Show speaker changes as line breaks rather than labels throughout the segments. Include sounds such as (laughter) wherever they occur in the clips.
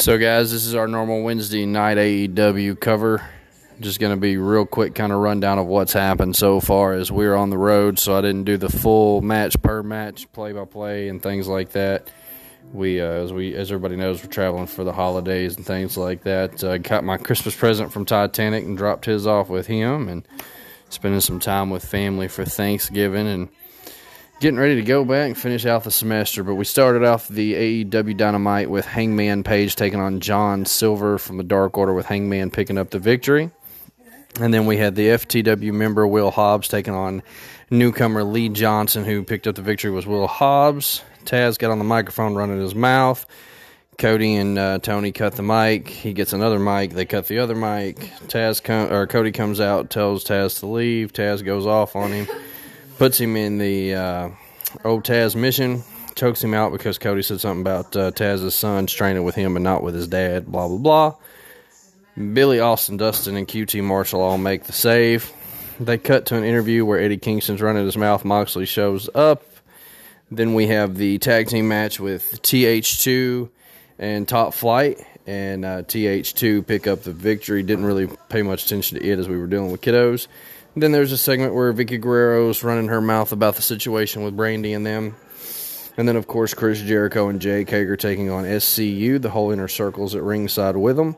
So, guys, this is our normal Wednesday night AEW cover. Just going to be real quick, kind of rundown of what's happened so far as we're on the road. So I didn't do the full match per match, play by play, and things like that. We, uh, as we, as everybody knows, we're traveling for the holidays and things like that. Uh, got my Christmas present from Titanic and dropped his off with him, and spending some time with family for Thanksgiving and getting ready to go back and finish out the semester. But we started off the AEW Dynamite with Hangman Page taking on John Silver from the Dark Order, with Hangman picking up the victory. And then we had the FTW member Will Hobbs taking on newcomer Lee Johnson, who picked up the victory. Was Will Hobbs? Taz got on the microphone, running his mouth. Cody and uh, Tony cut the mic. He gets another mic. They cut the other mic. Taz com- or Cody comes out, tells Taz to leave. Taz goes off on him, puts him in the uh, old Tazmission, chokes him out because Cody said something about uh, Taz's son's training with him and not with his dad. Blah blah blah. Billy Austin, Dustin, and QT Marshall all make the save. They cut to an interview where Eddie Kingston's running his mouth. Moxley shows up. Then we have the tag team match with TH2 and Top Flight, and uh, TH2 pick up the victory. Didn't really pay much attention to it as we were dealing with kiddos. And then there's a segment where Vickie Guerrero's running her mouth about the situation with Brandi and them. And then, of course, Chris Jericho and Jake Hager taking on SCU. The whole inner circle's at ringside with them.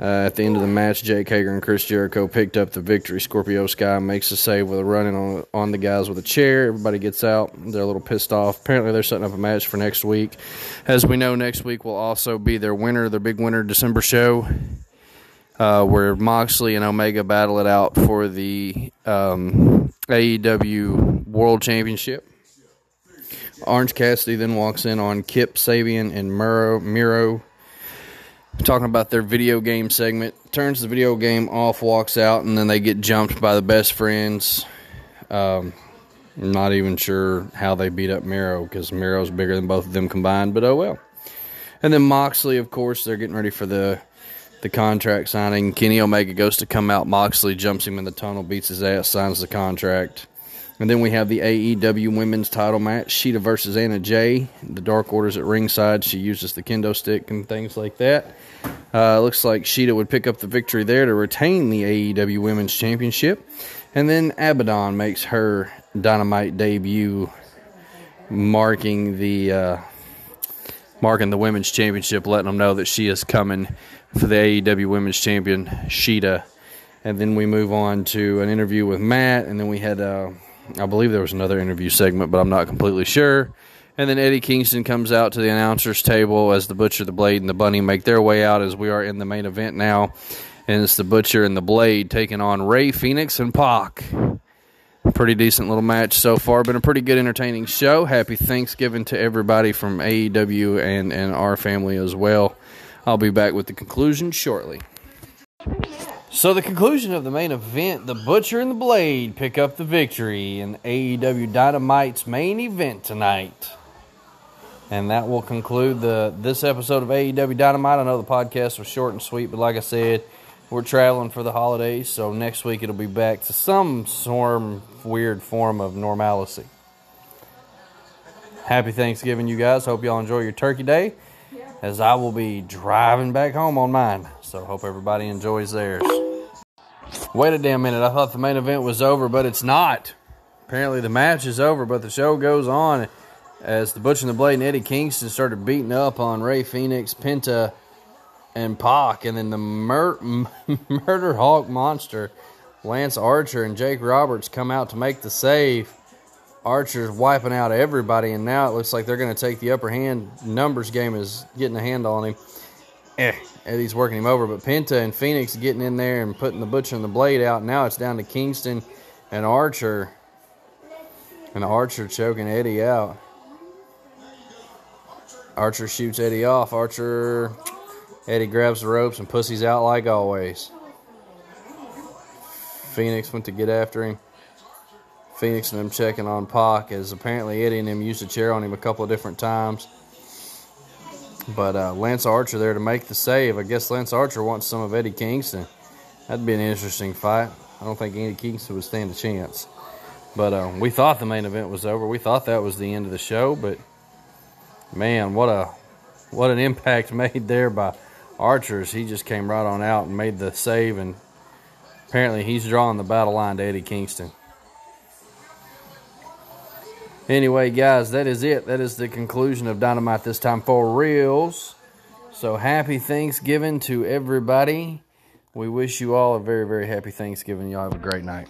Uh, at the end of the match, Jake Hager and Chris Jericho picked up the victory. Scorpio Sky makes a save with a running on on the guys with a chair. Everybody gets out. They're a little pissed off. Apparently, they're setting up a match for next week. As we know, next week will also be their winner, their big winner December show, uh, where Moxley and Omega battle it out for the um, AEW World Championship. Orange Cassidy then walks in on Kip Sabian and Miro. Miro talking about their video game segment. Turns the video game off, walks out, and then they get jumped by the best friends. Um, I'm not even sure how they beat up Miro because Miro's bigger than both of them combined, but oh well. And then Moxley, of course, they're getting ready for the the contract signing. Kenny Omega goes to come out. Moxley jumps him in the tunnel, beats his ass, signs the contract. And then we have the AEW Women's Title match: Shida versus Anna Jay. The Dark Order's at ringside. She uses the kendo stick and things like that. Uh, looks like Shida would pick up the victory there to retain the AEW Women's Championship. And then Abaddon makes her Dynamite debut, marking the uh, marking the Women's Championship, letting them know that she is coming for the AEW Women's Champion Shida. And then we move on to an interview with Matt, and then we had. Uh, I believe there was another interview segment, but I'm not completely sure. And then Eddie Kingston comes out to the announcers table as the Butcher, the Blade, and the Bunny make their way out as we are in the main event now. And it's the Butcher and the Blade taking on Rey Fenix and Pac. Pretty decent little match so far. Been a pretty good, entertaining show. Happy Thanksgiving to everybody from AEW and, and our family as well. I'll be back with the conclusion shortly. So the conclusion of the main event, the Butcher and the Blade pick up the victory in AEW Dynamite's main event tonight. And that will conclude the this episode of AEW Dynamite. I know the podcast was short and sweet, but like I said, we're traveling for the holidays, so next week it'll be back to some sort weird form of normalcy. Happy Thanksgiving, you guys. Hope y'all enjoy your turkey day, as I will be driving back home on mine. So hope everybody enjoys theirs. Wait a damn minute. I thought the main event was over, but it's not. Apparently the match is over, but the show goes on as the Butch and the Blade and Eddie Kingston started beating up on Rey Fenix, Penta, and Pac, and then the mur- (laughs) Murder Hawk Monster, Lance Archer, and Jake Roberts come out to make the save. Archer's wiping out everybody, and now it looks like they're going to take the upper hand. Numbers game is getting a handle on him. Eh, Eddie's working him over, but Penta and Fenix getting in there and putting the Butcher and the Blade out. Now it's down to Kingston and Archer. And Archer choking Eddie out. Archer shoots Eddie off. Archer, Eddie grabs the ropes and pussies out like always. Fenix went to get after him. Fenix and him checking on Pac as apparently Eddie and him used a chair on him a couple of different times. But uh, Lance Archer there to make the save. I guess Lance Archer wants some of Eddie Kingston. That'd be an interesting fight. I don't think Eddie Kingston would stand a chance. But uh, we thought the main event was over. We thought that was the end of the show, but man, what a what an impact (laughs) made there by Archers. He just came right on out and made the save, and apparently he's drawing the battle line to Eddie Kingston. Anyway, guys, that is it. That is the conclusion of Dynamite this time for reals. So happy Thanksgiving to everybody. We wish you all a very, very happy Thanksgiving. Y'all have a great night.